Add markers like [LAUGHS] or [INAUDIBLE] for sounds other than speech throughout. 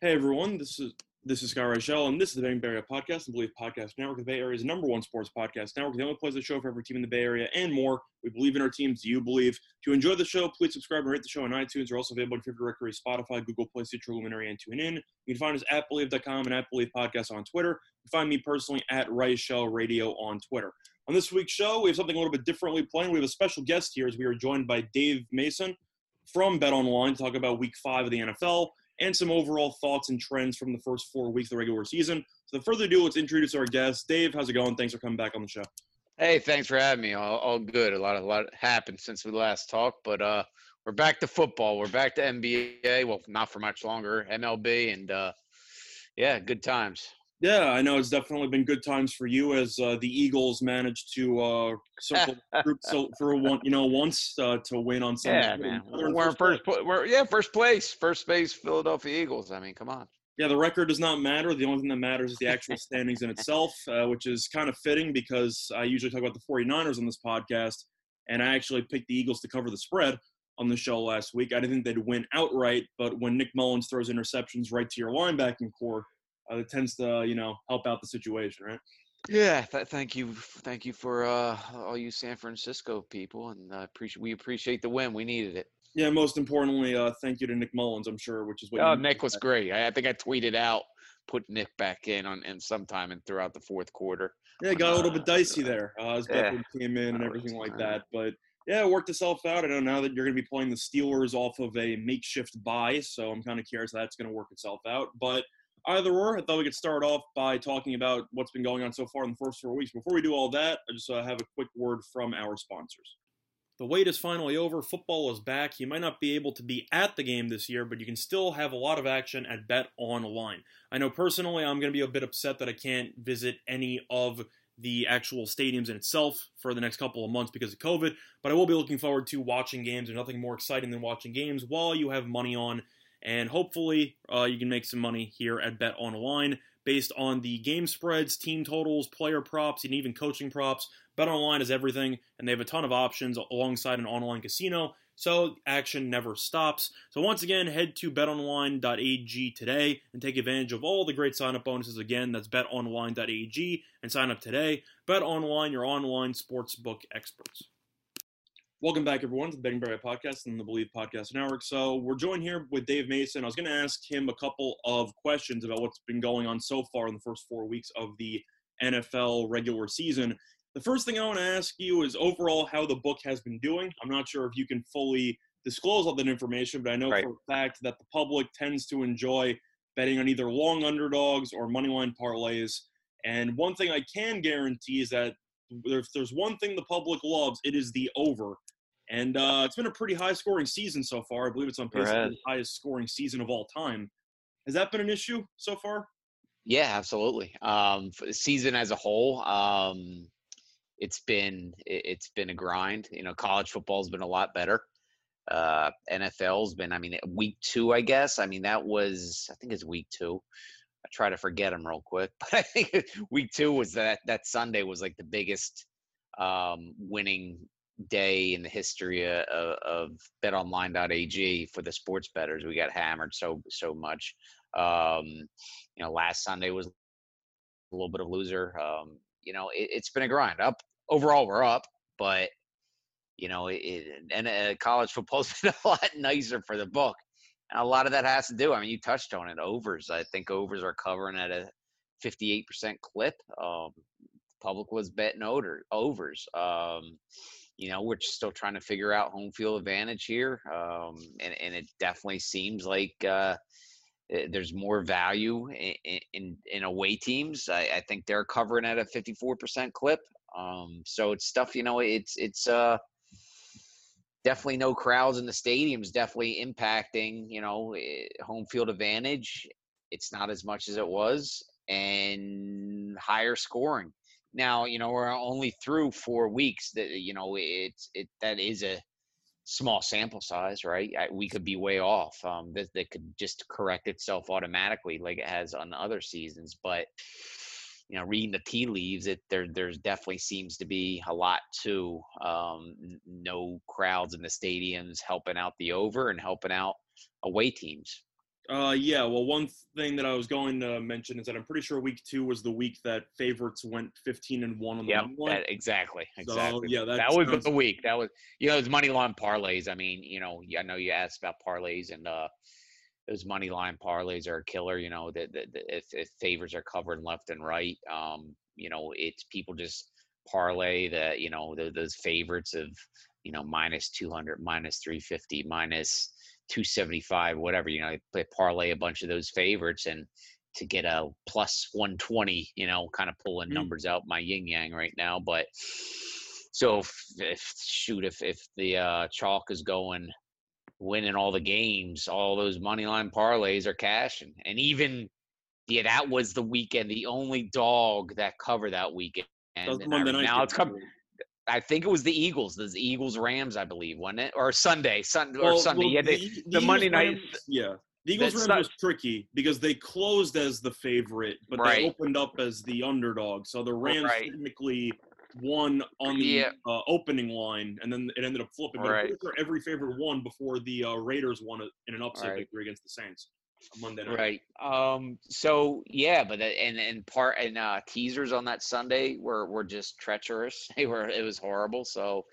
Hey everyone, this is this is Scott Reichel, and this is the Bay Area Podcast, the Bleav Podcast Network, the Bay Area's number one sports podcast network, the only place that show for every team in the Bay Area and more. We believe in our teams. You believe? You enjoy the show, please subscribe and rate the show on iTunes. We're also available on favorite directory, Spotify, Google Play, Stitcher, Luminary, and TuneIn. You can find us at Bleav.com and at Bleav Podcast on Twitter. You can find me personally at Reichel Radio on Twitter. On this week's show, we have something a little bit differently planned. We have a special guest here as we are joined by Dave Mason from Bet Online to talk about Week Five of the NFL and some overall thoughts and trends from the first four weeks of the regular season. So, further ado, let's introduce our guest. Dave, how's it going? Thanks for coming back on the show. Hey, thanks for having me. All, all good. A lot, a lot happened since we last talked, but uh, we're back to football. We're back to NBA. Well, not for much longer. MLB, and uh, yeah, good times. Yeah, I know it's definitely been good times for you as uh, the Eagles managed to uh, circle [LAUGHS] group so for one, you know, once uh, to win on Sunday. Yeah, man. We're in first. We're yeah, first place. First place, Philadelphia Eagles. I mean, come on. Yeah, the record does not matter. The only thing that matters is the actual [LAUGHS] standings in itself, uh, which is kind of fitting because I usually talk about the 49ers on this podcast, and I actually picked the Eagles to cover the spread on the show last week. I didn't think they'd win outright, but when Nick Mullens throws interceptions right to your linebacking corps – uh, it tends to you know help out the situation, right? Yeah, th- thank you, thank you for uh, all you San Francisco people, and uh, appreciate we appreciate the win. We needed it. Yeah, most importantly, uh, thank you to Nick Mullens. I'm sure, which is what. Oh, Nick was great. I, I, think I tweeted out, put Nick back in on and sometime and throughout the fourth quarter. Yeah, it got a little bit dicey there uh, as yeah. came in and everything like that, but yeah, it worked itself out. I know now that you're going to be playing the Steelers off of a makeshift bye, so I'm kind of curious how that's going to work itself out. But either or, I thought we could start off by talking about what's been going on so far in the first four weeks. Before we do all that, I just uh, have a quick word from our sponsors. The wait is finally over. Football is back. You might not be able to be at the game this year, but you can still have a lot of action at Bet Online. I know personally I'm going to be a bit upset that I can't visit any of the actual stadiums in itself for the next couple of months because of COVID, but I will be looking forward to watching games. There's nothing more exciting than watching games while you have money on and hopefully uh, you can make some money here at Bet Online based on the game spreads, team totals, player props, and even coaching props. Bet Online is everything, and they have a ton of options alongside an online casino. So action never stops. So once again, head to betonline.ag today and take advantage of all the great sign-up bonuses. Again, that's betonline.ag and sign up today. Bet Online, your online sportsbook experts. Welcome back, everyone, to the Betting Bay Area Podcast and the Bleav Podcast Network. So we're joined here with Dave Mason. I was going to ask him a couple of questions about what's been going on so far in the first four weeks of the NFL regular season. The first thing I want to ask you is overall how the book has been doing. I'm not sure if you can fully disclose all that information, but I know right. for a fact that the public tends to enjoy betting on either long underdogs or moneyline parlays. And one thing I can guarantee is that if there's one thing the public loves, it is the over. And uh, it's been a pretty high scoring season so far. I believe it's on pace for the highest scoring season of all time. Has that been an issue so far? Yeah, absolutely. Um, for the season as a whole, um, it's been it's been a grind. You know, college football's been a lot better. Uh, NFL's been. I mean, week two, I guess. I mean, that was I think it's week two. I try to forget them real quick, [LAUGHS] but I think week two was that that Sunday was like the biggest um, winning day in the history of, of betonline.ag for the sports betters. We got hammered so so much. Um, you know, last Sunday was a little bit of loser. Um, you know, it, has been a grind. Up overall, we're up, but you know, it, and uh, college football's [LAUGHS] been a lot nicer for the book. And a lot of that has to do. I mean, you touched on it. Overs. I think overs are covering at a 58% clip. Um, public was betting over, overs. Um, you know, we're still trying to figure out home field advantage here, um, and and it definitely seems like uh, eh, there's more value in, in, in away teams. I, I, think they're covering at a 54% clip. Um, so it's stuff, you know, it's it's uh, definitely no crowds in the stadiums, definitely impacting, you know, eh, home field advantage. It's not as much as it was, and higher scoring. Now, you know, we're only through four weeks. That you know, it's it that is a small sample size, right? We could be way off. Um, that that could just correct itself automatically, like it has on other seasons. But you know, reading the tea leaves, it there there's definitely seems to be a lot to um, no crowds in the stadiums helping out the over and helping out away teams. Uh, yeah. Well, one thing that I was going to mention is that I'm pretty sure week two was the week that favorites went 15 and one on the yep, that, exactly, exactly. So, yeah, that, that was the week. That was you know, it was money line parlays. I mean, you know, I know you asked about parlays and uh, those money line parlays are a killer. You know, that if, if favors are covered left and right, um, you know, it's people just parlay that you know the, those favorites of you know minus 200, minus 350, minus 275, whatever, you know, they parlay a bunch of those favorites and to get a plus 120, you know, kind of pulling mm. numbers out my yin yang right now. But so if, if shoot, if, if the uh, chalk is going winning all the games, all those money line parlays are cashing. And even, yeah, that was the weekend, the only dog that covered that weekend. Night. Now it's coming. I think it was the Eagles, the Eagles Rams, I believe, wasn't it? Or Sunday, Sunday well, or Sunday. Well, yeah, the, the, the Monday night. Yeah, the Eagles Rams was tricky because they closed as the favorite, but right. they opened up as the underdog. So the Rams right. technically won on the yeah. uh, opening line, and then it ended up flipping. But right. every favorite won before the uh, Raiders won in an upset victory against the Saints. Monday night. Right. Um. So yeah, but and and part and uh, teasers on that Sunday were were just treacherous. [LAUGHS] They were. It was horrible. So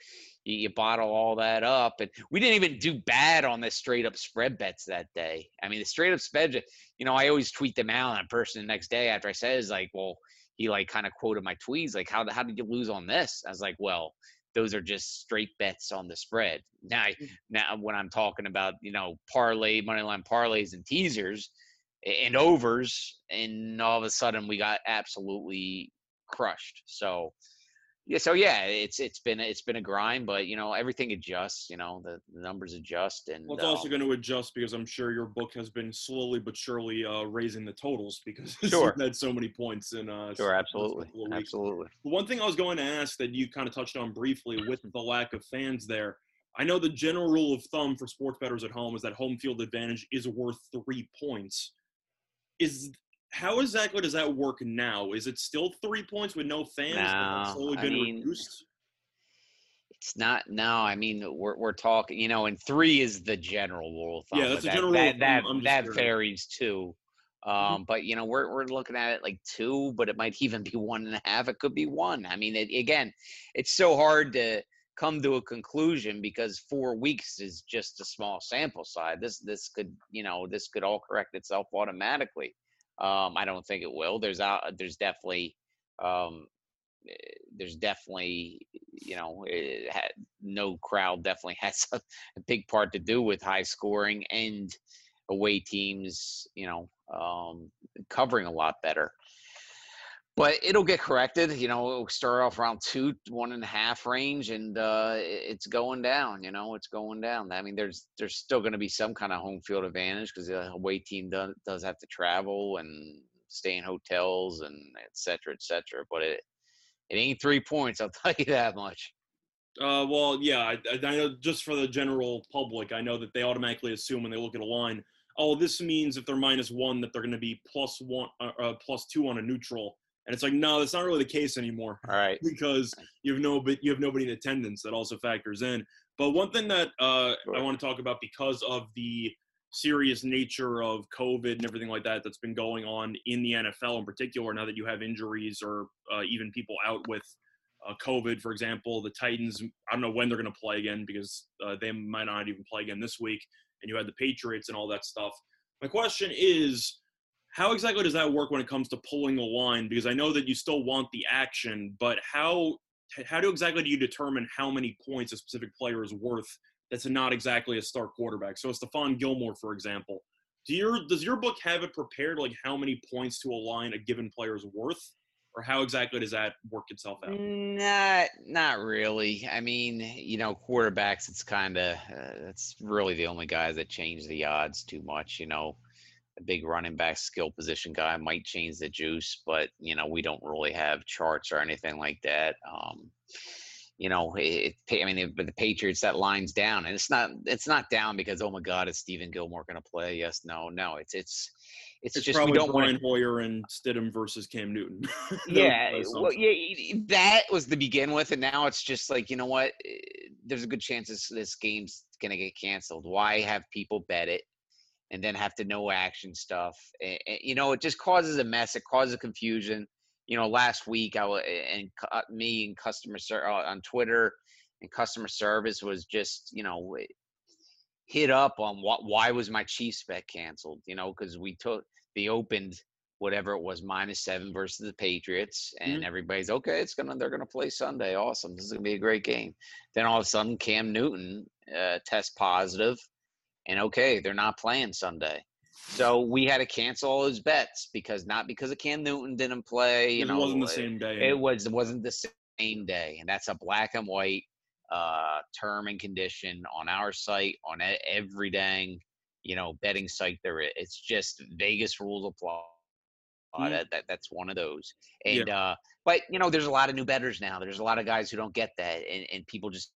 you, you bottle all that up, and we didn't even do bad on the straight up spread bets that day. I mean, the straight up spread. You know, I always tweet them out, and a person the next day after I said is like, well, he like kind of quoted my tweets like, how how did you lose on this? I was like, well those are just straight bets on the spread. Now, mm. now when I'm talking about you know parlay, money line parlays, and teasers and overs, and all of a sudden we got absolutely crushed. So yeah, so yeah, it's it's been it's been a grind, but you know everything adjusts. You know the, the numbers adjust, and well, it's also um, going to adjust because I'm sure your book has been slowly but surely uh, raising the totals because [LAUGHS] sure. you've had so many points in. Uh, sure, absolutely, absolutely. one thing I was going to ask that you kind of touched on briefly with the lack of fans there. I know the general rule of thumb for sports bettors at home is that home field advantage is worth three points. Is how exactly does that work now? Is it still three points with no fans? No, slowly been I mean, reduced? It's not. No, I mean we're we're talking. You know, and three is the general rule of thumb. Yeah, that's the general that, rule. That that, that varies too. Mm-hmm. Um, mm-hmm. But you know, we're we're looking at it like two, but it might even be one and a half. It could be one. I mean, it, again, it's so hard to come to a conclusion because four weeks is just a small sample size. This this could you know this could all correct itself automatically. Um, I don't think it will. There's out. There's definitely. Um, eh, there's definitely, you know, had, no crowd definitely [LAUGHS] has a, a, big part to do with high scoring and away teams, you know, um, covering a lot better but it'll get corrected. You know, it'll start off around two, one and a half range, and uh, it's going down. You know, it's going down. I mean, there's there's still going to be some kind of home field advantage because the away team does does have to travel and stay in hotels and et cetera, et cetera. But it it ain't three points. I'll [LAUGHS] tell you that much. Uh, well, yeah, I, I know just for the general public, I know that they automatically assume when they look at a line, oh, this means if they're minus one that they're going to be plus one, uh, uh, plus two on a neutral and it's like, no, that's not really the case anymore. All right. because you have no, but you have nobody in attendance that also factors in. But one thing that uh, sure. I want to talk about because of the serious nature of COVID and everything like that that's been going on in the NFL in particular, now that you have injuries or uh, even people out with uh, COVID, for example, the Titans, I don't know when they're going to play again because uh, they might not even play again this week. And you had the Patriots and all that stuff. My question is how exactly does that work when it comes to pulling a line? Because I know that you still want the action, but how how do exactly do you determine how many points a specific player is worth that's not exactly a star quarterback? So Stephon Gilmore, for example, do your does your book have it prepared like how many points to align a given player is worth? or how exactly does that work itself out? Not, not really. I mean, you know, quarterbacks. It's kind of uh, it's really the only guys that change the odds too much. You know, a big running back skill position guy might change the juice, but you know, we don't really have charts or anything like that. Um, you know, it, I mean, but the Patriots that line's down, and it's not it's not down because oh my God, is Stephon Gilmore going to play? Yes, no, no. It's it's it's, It's just probably we don't Brian want. Hoyer and Stidham versus Cam Newton. [LAUGHS] Yeah, well, yeah, that was the begin with, and now it's just like you know what? eh, There's a good chance this this game's gonna get canceled. Why have people bet it? And then have to no action stuff. And, you know, it just causes a mess. It causes confusion. You know, last week I was and uh, me and customer ser- uh, on Twitter and customer service was just you know hit up on what why was my Chiefs bet canceled? You know, because we took they opened whatever it was minus seven versus the Patriots, and everybody's okay. It's gonna they're gonna play Sunday. Awesome. This is gonna be a great game. Then all of a sudden, Cam Newton uh, test positive, and okay, they're not playing Sunday. So we had to cancel all those bets because not because of Cam Newton didn't play. You it know, wasn't the same day. it was it wasn't the same day, and that's a black and white uh, term and condition on our site on every dang you know betting site there is. It's just Vegas rules apply. Mm. That, that that's one of those. And uh, but you know, there's a lot of new betters now. There's a lot of guys who don't get that, and and people just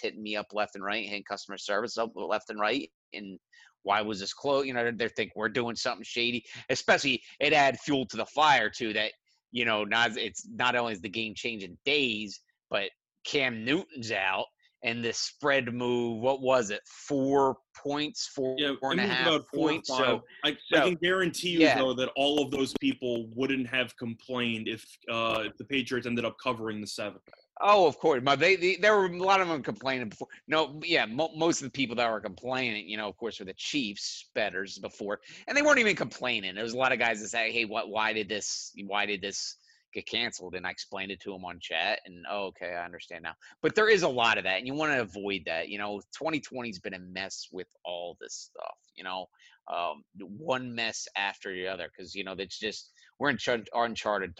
hitting me up left and right, hitting customer service up left and right, and why was this close? You know, they think we're doing something shady. Especially, it add fuel to the fire too. That you know, not it's not only is the game changing days, but Cam Newton's out, and this spread move. What was it? Four points, four yeah, four and a half about four or points. So I, I can guarantee you yeah. though that all of those people wouldn't have complained if uh, if the Patriots ended up covering the seven. Oh, of course. But they, they there were a lot of them complaining before. No, yeah, mo- most of the people that were complaining, you know, of course, were the Chiefs betters before, and they weren't even complaining. There was a lot of guys that say, "Hey, what? Why did this? Why did this get canceled?" And I explained it to them on chat, and oh, okay, I understand now. But there is a lot of that, and you want to avoid that. You know, 2020's been a mess with all this stuff. You know, um, one mess after the other, because you know that's just we're in char- uncharted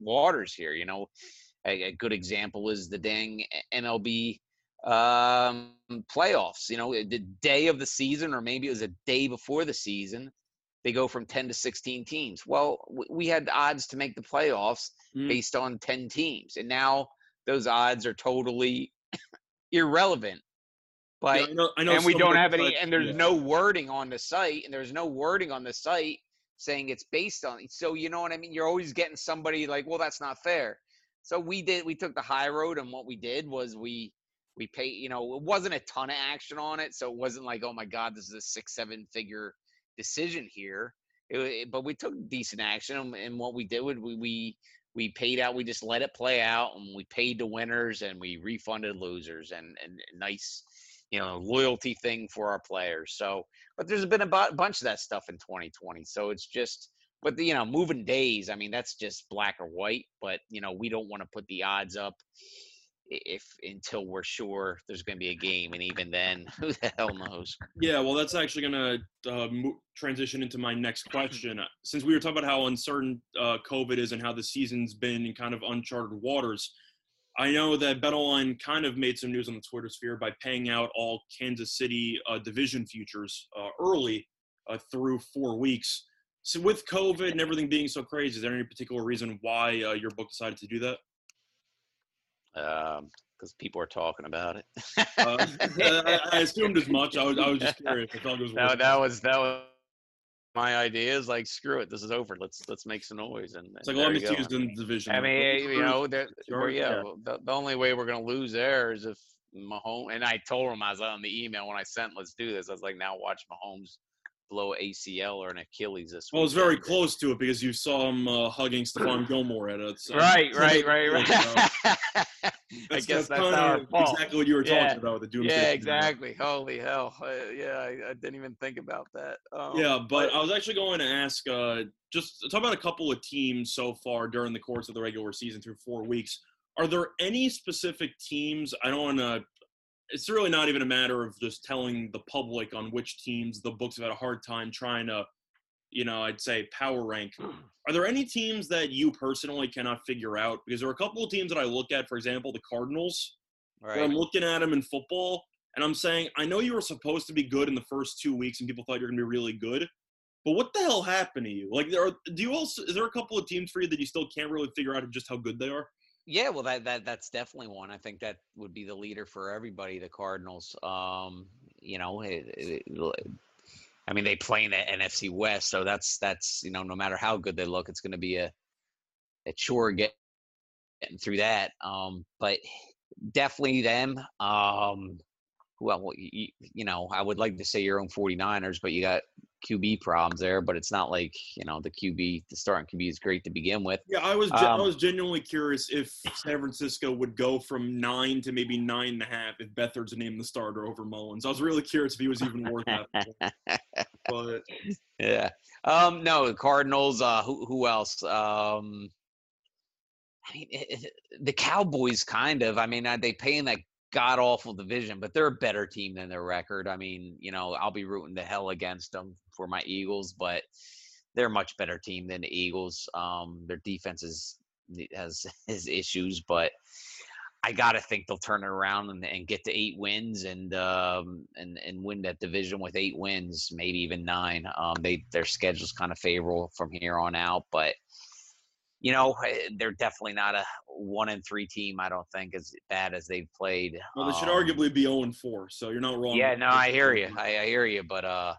waters here. You know a, a good example is the dang MLB um, playoffs. You know, the day of the season, or maybe it was a day before the season, they go from 10 to 16 teams. Well, we had odds to make the playoffs Mm. based on 10 teams, and now those odds are totally [COUGHS] irrelevant. But Yeah, I know, I know and we don't have any and there's yeah. no wording on the site and there's no wording on the site saying it's based on so you know what i mean you're always getting somebody like well that's not fair so we did we took the high road and what we did was we we pay you know it wasn't a ton of action on it so it wasn't like oh my god this is a six seven figure decision here. It, but we took decent action and, and what we did was we, we we paid out we just let it play out and we paid the winners and we refunded losers and and nice you know loyalty thing for our players. So but there's been a bunch of that stuff in 2020 so it's just but the, you know moving days i mean that's just black or white but you know we don't want to put the odds up if until we're sure there's going to be a game and even then [LAUGHS] who the hell knows Yeah, well, that's actually going to uh, mo- transition into my next question. Uh, Since we were talking about how uncertain uh, COVID is and how the season's been in kind of uncharted waters, I know that BetOnline kind of made some news on the Twitter sphere by paying out all Kansas City uh, division futures uh, early uh, through four weeks. So, with COVID and everything being so crazy, is there any particular reason why uh, your book decided to do that? because people are talking about it Uh, [LAUGHS] I, I assumed as much. I was, I was just curious. I felt it was no, that was that was my idea is like screw it this is over let's let's make some noise and, It's like let me you see in the division. I mean, you know, that Sure, yeah, yeah. the, the only way we're gonna lose there is if Mahomes. And I told him I was on the email when I sent, "Let's do this." I was like, "Now watch Mahomes blow ACL or an Achilles this Well, it's very close to it because you saw him uh, hugging Stephon Gilmore at it. so- [LAUGHS] [LAUGHS] Right, right, right, right. [LAUGHS] I guess that's kinda our fault. exactly what you were talking Yeah. about with the doomsday. Yeah, exactly. Holy hell! Uh, yeah, I, I didn't even think about that. Um, Yeah, but I was actually going to ask uh, just talk about a couple of teams so far during the course of the regular season through four weeks. Are there any specific teams? I don't want to. It's really not even a matter of just telling the public on which teams the books have had a hard time trying to you know, I'd say power rank. Hmm. Are there any teams that you personally cannot figure out? Because there are a couple of teams that I look at, for example, the Cardinals, right. I'm looking at them in football and I'm saying, I know you were supposed to be good in the first two weeks and people thought you were going to be really good. But what the hell happened to you? Like, there are, do you also, is there a couple of teams for you that you still can't really figure out just how good they are? Yeah, well, that that that's definitely one. I think that would be the leader for everybody. The Cardinals. Um, you know, it, it, I mean, they play in the NFC West, so that's that's you know, no matter how good they look, it's going to be a a chore get, getting through that. Um, but definitely them. Um, well, you, you know, I would like to say your own 49ers, but you got QB problems there, but it's not like you know the QB, the starting QB is great to begin with. Yeah, I was um, I was genuinely curious if [LAUGHS] San Francisco would go from nine to maybe nine and a half if Beathard's named the starter over Mullens. I was really curious if he was even worth that. [LAUGHS] but yeah, um, no, the Cardinals. Uh, who who else? Um, I mean, it, it, the Cowboys kind of. I mean, are they pay in that god awful division, but they're a better team than their record. I mean, you know, I'll be rooting the hell against them for my Eagles, but they're a much better team than the Eagles. Um, their defense is [LAUGHS] has issues, but I gotta think they'll turn it around and, and get to eight wins and um, and and win that division with eight wins, maybe even nine. Um, they their schedule's kind of favorable from here on out, but you know, eh, they're definitely not a one and three team. I don't think as bad as they've played. Well, they should um, arguably be zero oh and four. So you're not wrong. Yeah, no, I hear you. I, I, hear you, but uh,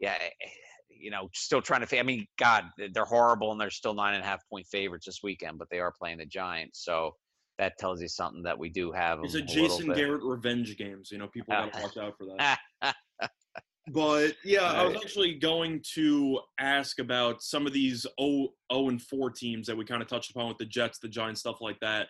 yeah, eh, eh, you know, still trying to. I mean, God, they're horrible, and they're still nine and a half point favorites this weekend, but they are playing the Giants, so that tells you something that we do have. It's a Jason Garrett revenge games. You know, people got to [LAUGHS] watch out for that. [LAUGHS] But yeah. I was actually going to ask about some of these 0, 0 and 4 teams that we kind of touched upon with the Jets, the Giants, stuff like that.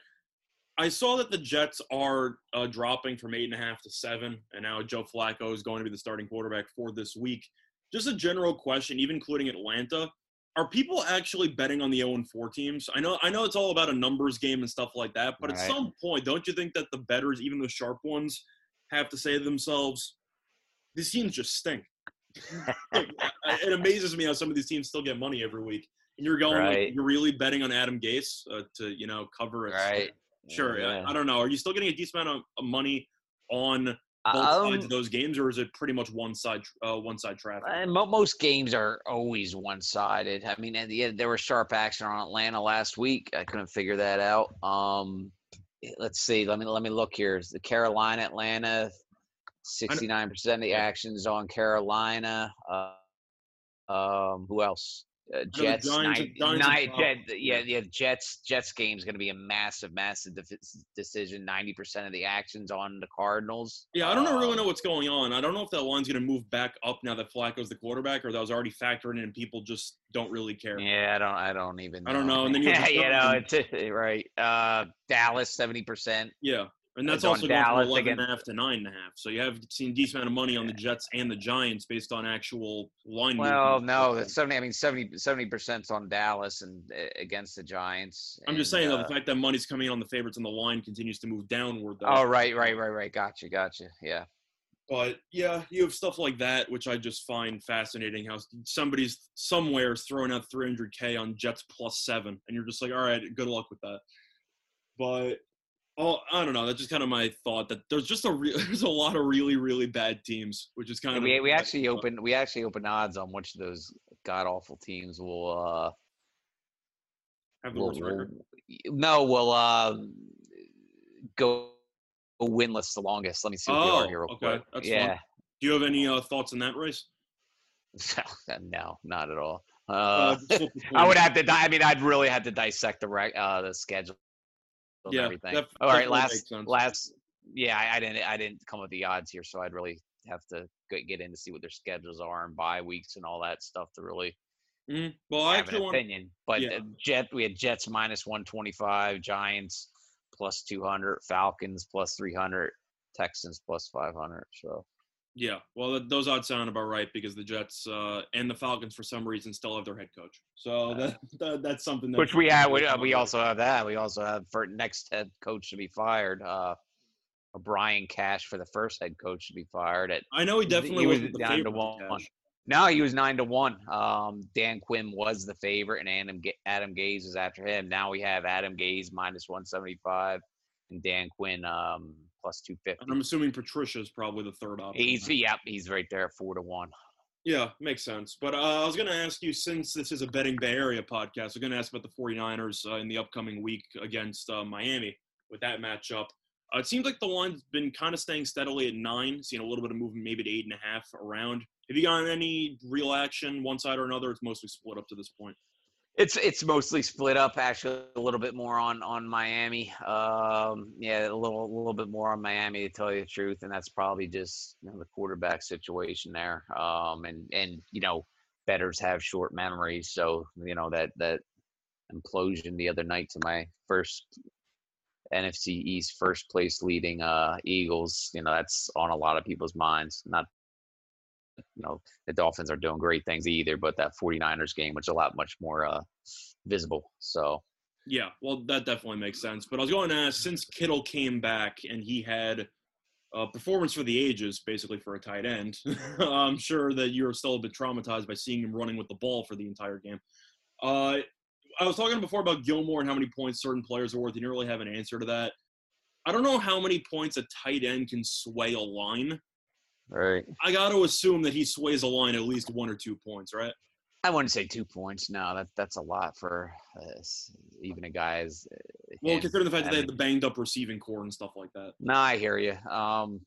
I saw that the Jets are uh, dropping from eight and a half to seven, and now Joe Flacco is going to be the starting quarterback for this week. Just a general question, even including Atlanta, are people actually betting on the 0 and 4 teams? I know, I know it's all about a numbers game and stuff like that, but right. at some point, don't you think that the betters, even the sharp ones, have to say to themselves, these teams just stink. [LAUGHS] it amazes me how some of these teams still get money every week. And you're going, right. like, you're really betting on Adam Gase uh, to, you know, cover it. Right. Sure. Yeah. I, I, don't know. Are you still getting a decent amount of money on both um, sides of those games, or is it pretty much one side, uh, one side traffic? And most games are always one sided. I mean, yeah, there was sharp action on Atlanta last week. I couldn't figure that out. Um, let's see. Let me let me look here. Is the Carolina Atlanta 69% of the actions on Carolina. Uh, um, who else? Uh, Jets, night, night, Jet, yeah, yeah. Jets, Jets game is going to be a massive, massive de- decision. Ninety percent of the actions on the Cardinals. Yeah, I don't know, really know um, what's going on. I don't know if that line's going to move back up now that Flacco's the quarterback, or that was already factored in, and people just don't really care. Yeah, I don't, I don't even. Know. I don't know. And then [LAUGHS] you, you know, it's [LAUGHS] right. Uh, Dallas, seventy percent. Yeah, and that's also going from 11 and a half to nine and a half. So you have seen decent amount of money on the Jets and the Giants based on actual line. Well, no, that's 70. I mean, 70 percent on Dallas and uh, against the Giants. I'm just saying uh, though, the fact that money's coming on the favorites on the line continues to move downward. Though. Oh, right, right, right, right. Gotcha, gotcha. Yeah. But yeah, you have stuff like that, which I just find fascinating. How somebody's somewhere is throwing out 300k on Jets plus seven, and you're just like, all right, good luck with that. But Oh, I don't know. That's just kind of my thought that there's just a re- [LAUGHS] there's a lot of really really bad teams, which is kind of we we actually opened we actually opened odds on which of those god awful teams will uh have the worst record. No, will uh go winless the longest. Let me see what oh, they are here. Real okay, quick. that's yeah. Fun. Do you have any uh, thoughts on that race? [LAUGHS] no, not at all. Uh, uh [LAUGHS] I would have to. I mean, I'd really have to dissect the uh, the schedule yeah, everything. That, All right, last last yeah, I, I, didn't I didn't come with the odds here, so I'd really have to get in to see what their schedules are and bye weeks and all that stuff to really mm well, I have an opinion. but yeah. Jet we had Jets minus one twenty five, Giants plus two hundred, Falcons plus three hundred, Texans plus five hundred. So yeah, well, those odds sound about right because the Jets uh, and the Falcons, for some reason, still have their head coach. So that, that that's something that which we have. We, we also have that. We also have for next head coach to be fired. Uh, Brian Cash for the first head coach to be fired. At I know he definitely he was down to one. No, he was nine to one. Um, Dan Quinn was the favorite, and Adam Adam Gase was after him. Now we have Adam Gase minus one seventy five, and Dan Quinn um, plus two fifty. And I'm assuming Patricia is probably the third option. He's yep, he's right there, four to one. Yeah, makes sense. But uh, I was going to ask you, since this is a betting Bay Area podcast, I'm going to ask about the 49ers uh, in the upcoming week against uh, Miami with that matchup. Uh, it seems like the line's been kind of staying steadily at nine, seeing a little bit of movement, maybe to eight and a half around. Have you gotten any real action, one side or another? It's mostly split up to this point. It's it's mostly split up. Actually, a little bit more on on Miami. Um, yeah, a little a little bit more on Miami to tell you the truth, and that's probably just you know, the quarterback situation there. Um, and and you know, betters have short memories, so you know that that implosion the other night to my first NFC East first place leading uh, Eagles. You know, that's on a lot of people's minds. Not, you know, the Dolphins are doing great things either, but that 49ers game was a lot much more uh, visible. So, yeah, well, that definitely makes sense. But I was going to ask since Kittle came back and he had a performance for the ages, basically for a tight end, [LAUGHS] I'm sure that you're still a bit traumatized by seeing him running with the ball for the entire game. Uh, I was talking before about Gilmore and how many points certain players are worth. You didn't really have an answer to that. I don't know how many points a tight end can sway a line. Right. I got to assume that he sways a line at least one or two points, right? I wouldn't say two points. No, that that's a lot for uh, even a guy as. Uh, well, considering the fact that they had the banged up receiving corps and stuff like that. No, I hear you. Um,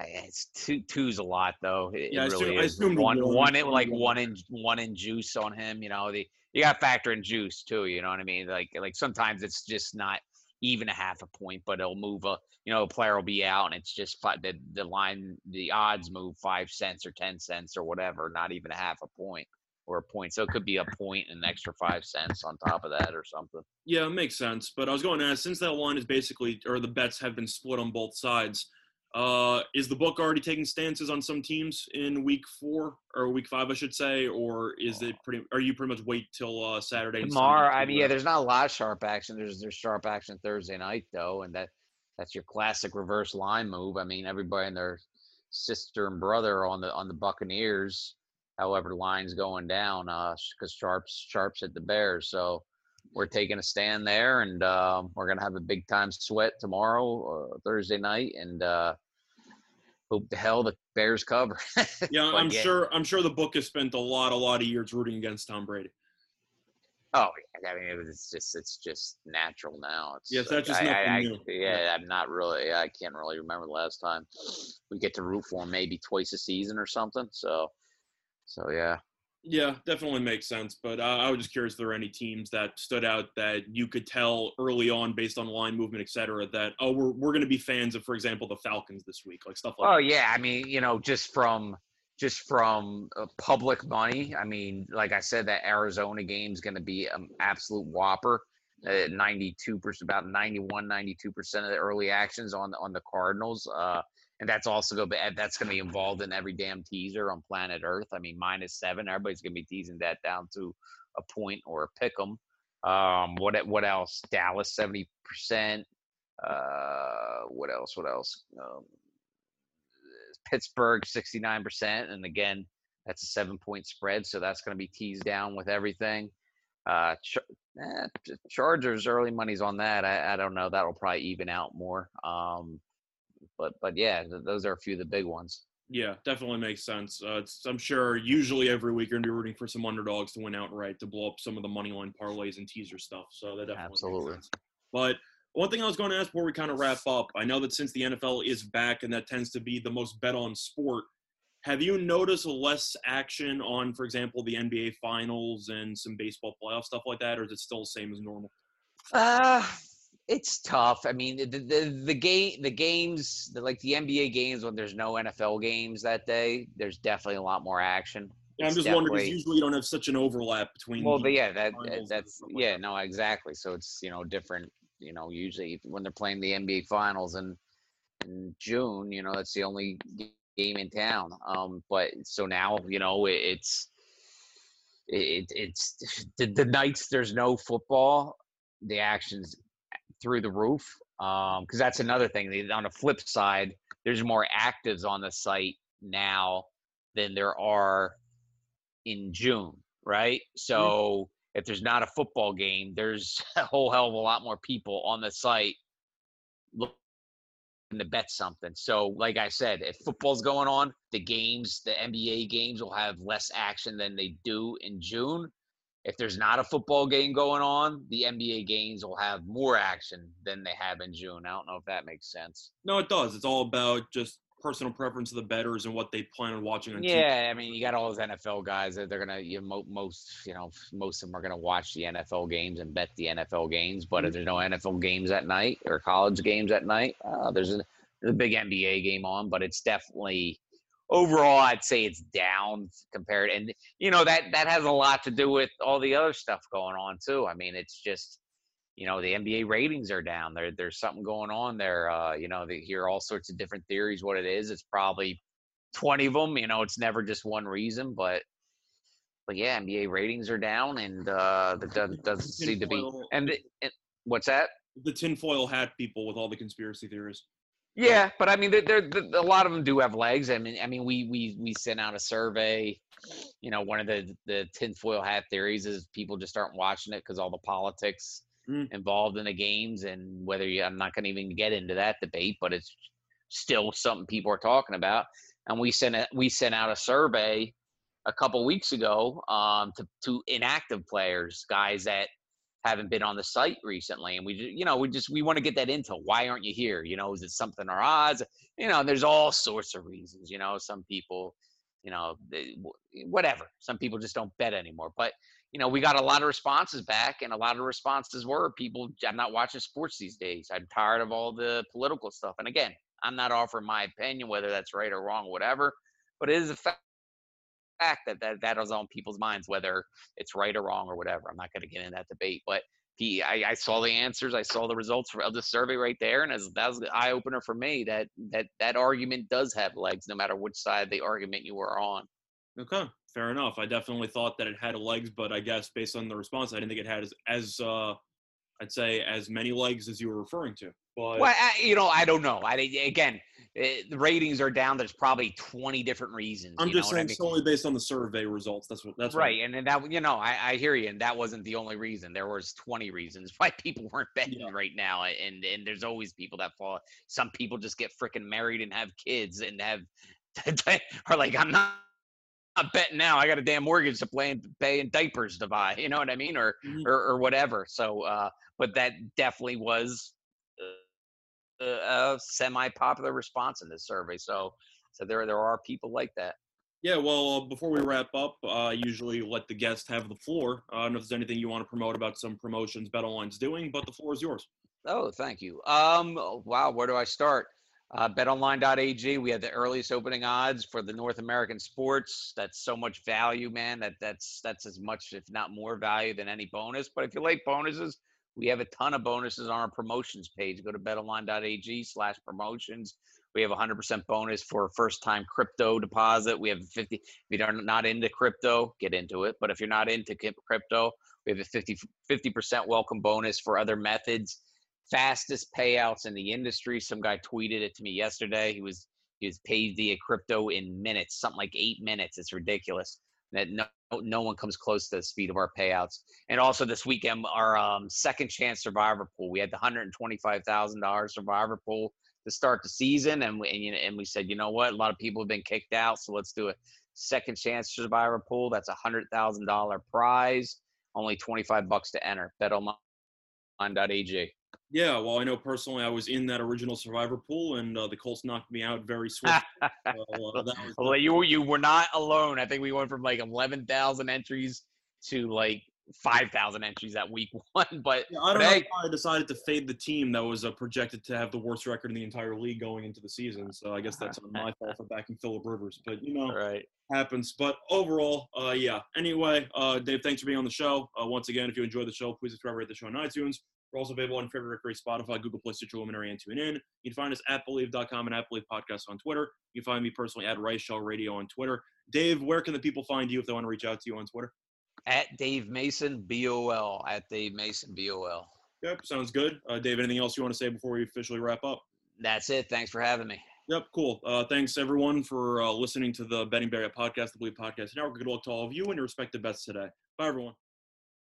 it's two two's a lot though. It, yeah, it really I assume, is. I one one in, like one in one in juice on him. You know the you got to factor in juice too. You know what I mean? Like like sometimes it's just not even a half a point, but it'll move a you know a player will be out and it's just five, the the line the odds move five cents or ten cents or whatever, not even a half a point or a point. So it could be a point and an extra five cents on top of that or something. Yeah, it makes sense. But I was going to ask since that line is basically or the bets have been split on both sides uh, is the book already taking stances on some teams in week four or week five, I should say, or is it pretty? Are you pretty much wait till uh, Saturday? Tomorrow, I mean, yeah, there's not a lot of sharp action. There's there's sharp action Thursday night though, and that that's your classic reverse line move. I mean, everybody and their sister and brother on the on the Buccaneers. However, lines going down because uh, sharps sharps at the Bears, so we're taking a stand there, and uh, we're gonna have a big time sweat tomorrow, uh, Thursday night, and uh, hope the hell the Bears cover. [LAUGHS] yeah, I'm yeah. sure. I'm sure the book has spent a lot, a lot of years rooting against Tom Brady. Oh, yeah. I mean, it's just it's just natural now. It's yes, that's just I, nothing I, new. yeah, yeah, I'm not really. I can't really remember the last time we get to root for him. Maybe twice a season or something. So, so yeah. Yeah, definitely makes sense. But uh, I was just curious if there were any teams that stood out that you could tell early on based on line movement, et cetera, that, oh, we're, we're going to be fans of, for example, the Falcons this week, like stuff like Oh, that. yeah. I mean, you know, just from just from uh, public money. I mean, like I said, that Arizona game is going to be an absolute whopper. Uh, 92 percent, about 91, 92 percent of the early actions on on the Cardinals. Uh, and that's also going to be that's going to be involved in every damn teaser on planet Earth. I mean, minus seven, everybody's going to be teasing that down to a point or a pick 'em. Um, what what else? Dallas seventy percent. Uh, what else? What else? Um, Pittsburgh sixty nine percent, and again, that's a seven point spread, so that's going to be teased down with everything. Uh, eh, Chargers early money's on that. I, I don't know. That'll probably even out more. Um, but but yeah, th- those are a few of the big ones. Yeah, definitely makes sense. Uh, I'm sure usually every week you're gonna be rooting for some underdogs to win outright to blow up some of the money line parlays and teaser stuff. So that definitely absolutely. But one thing I was going to ask before we kind of wrap up, I know that since the NFL is back and that tends to be the most bet on sport, have you noticed less action on, for example, the NBA finals and some baseball playoff stuff like that, or is it still the same as normal? Uh, it's tough. I mean, the the, the game, the games, the, like the NBA games when there's no NFL games that day, there's definitely a lot more action. Yeah, I'm just wondering because usually you don't have such an overlap between. Well, but yeah, that that's like yeah, that. no, exactly. So it's you know different. You know, usually when they're playing the NBA finals in in June, you know that's the only game in town. Um, but so now you know it, it's it, it's [SIGHS] the, the nights there's no football, the action's through the roof. Because um, that's another thing. On the flip side, there's more actives on the site now than there are in June, right? So mm-hmm. if there's not a football game, there's [LAUGHS] a whole hell of a lot more people on the site looking to bet something. So, like I said, if football's going on, the games, the NBA games will have less action than they do in June. If there's not a football game going on, the NBA games will have more action than they have in June. I don't know if that makes sense. No, it does. It's all about just personal preference of the betters and what they plan on watching on yeah, TV. I mean, you got all those NFL guys that they're gonna you know, most you know most of them are gonna watch the NFL games and bet the NFL games. But mm-hmm. if there's no NFL games at night or college games at night, uh, there's a, there's a big NBA game on. But it's definitely overall, I'd say it's down compared, and you know that that has a lot to do with all the other stuff going on too. I mean, it's just you know the NBA ratings are down. There, there's something going on there. Uh, you know, they hear all sorts of different theories. What it is, it's probably 20 of them. You know, it's never just one reason, but but yeah, NBA ratings are down, and uh, that doesn't, doesn't seem to be. And, and what's that? The tinfoil hat people with all the conspiracy theories. Yeah, but I mean, there, there, a lot of them do have legs. I mean, I mean, we we we sent out a survey. You know, one of the the tinfoil hat theories is people just aren't watching it because all the politics mm. involved in the games and whether you, I'm not going to even get into that debate, but it's still something people are talking about. And we sent a, we sent out a survey a couple weeks ago um, to to inactive players, guys that haven't been on the site recently, and we you know we just we want to get that into why aren't you here? You know, is it something our odds? You know, there's all sorts of reasons. You know, some people, you know, they, whatever. Some people just don't bet anymore, but you know, we got a lot of responses back, and a lot of responses were people, I'm not watching sports these days. I'm tired of all the political stuff. And again, I'm not offering my opinion, whether that's right or wrong, whatever, but it is a fact that that, that is on people's minds, whether it's right or wrong or whatever. I'm not going to get in that debate, but he, I, I, saw the answers. I saw the results of the survey right there, and as, that was the eye opener for me. That that that argument does have legs, no matter which side of the argument you were on. Okay, fair enough. I definitely thought that it had legs, but I guess based on the response, I didn't think it had as, as uh, I'd say as many legs as you were referring to. But well, I, you know, I don't know. I again, it, the ratings are down. There's probably 20 different reasons. I'm just saying I mean? solely based on the survey results. That's what that's right. What and, that you know, I, I hear you, and that wasn't the only reason. There was 20 reasons [LAUGHS] why people weren't betting yeah. right now, and and there's always people that fall. Some people just get freaking married and have kids and have [LAUGHS] are like, I'm not not betting now. I got a damn mortgage to play and pay and diapers to buy. [LAUGHS] You know what I mean, or mm-hmm. or, or, whatever. So, uh, but that definitely was a, a semi-popular response in this survey. So, so there there are people like that. Yeah, well, uh, before we wrap up, uh, I usually let the guest have the floor. Uh, I don't know if there's anything you want to promote about some promotions BetOnline's doing, but the floor is yours. Oh, thank you. Um, wow, where do I start? Uh, betonline.ag, we have the earliest opening odds for the North American sports. That's so much value, man. That that's that's as much, if not more, value than any bonus. But if you like bonuses, we have a ton of bonuses on our promotions page. Go to betonline.ag slash promotions. We have a 100% bonus for a first time crypto deposit. We have 50. If you're not into crypto, get into it. But if you're not into crypto, we have a 50, 50% welcome bonus for other methods fastest payouts in the industry. Some guy tweeted it to me yesterday. He was he was paid via crypto in minutes, something like eight minutes. It's ridiculous. That no no one comes close to the speed of our payouts. And also this weekend, our um, second chance survivor pool. We had the hundred and twenty five thousand dollars survivor pool to start the season, and we, and, and we said, you know what, a lot of people have been kicked out, so let's do a second chance survivor pool. That's a hundred thousand dollar prize. Only twenty five bucks to enter. Bet on BetOnline.ag. Yeah, well, I know personally I was in that original Survivor pool, and uh, the Colts knocked me out very swiftly. [LAUGHS] so, uh, well, you you were not alone. I think we went from like eleven thousand entries to like five thousand entries at week [LAUGHS] one. But yeah, I don't know hey, I decided to fade the team that was uh, projected to have the worst record in the entire league going into the season. So I guess that's on my [LAUGHS] fault for backing Philip Rivers. But you know, right. happens. But overall, uh, yeah. Anyway, uh, Dave, thanks for being on the show. Uh, once again, if you enjoyed the show, please subscribe, rate the show on iTunes. We're also available on favorite Directory, Spotify, Google Play, Stitcher, Luminary, and TuneIn. You can find us at Bleav.com and at Bleav Podcast on Twitter. You can find me personally at Reichel Radio on Twitter. Dave, where can the people find you if they want to reach out to you on Twitter? At Dave Mason, B-O-L. At Dave Mason, B-O-L. Yep, sounds good. Uh, Dave, anything else you want to say before we officially wrap up? That's it. Thanks for having me. Yep, cool. Uh, thanks everyone for uh, listening to the Betting Bay Area podcast, the Bleav Podcast Network. Good luck to all of you and your respective bets today. Bye, everyone.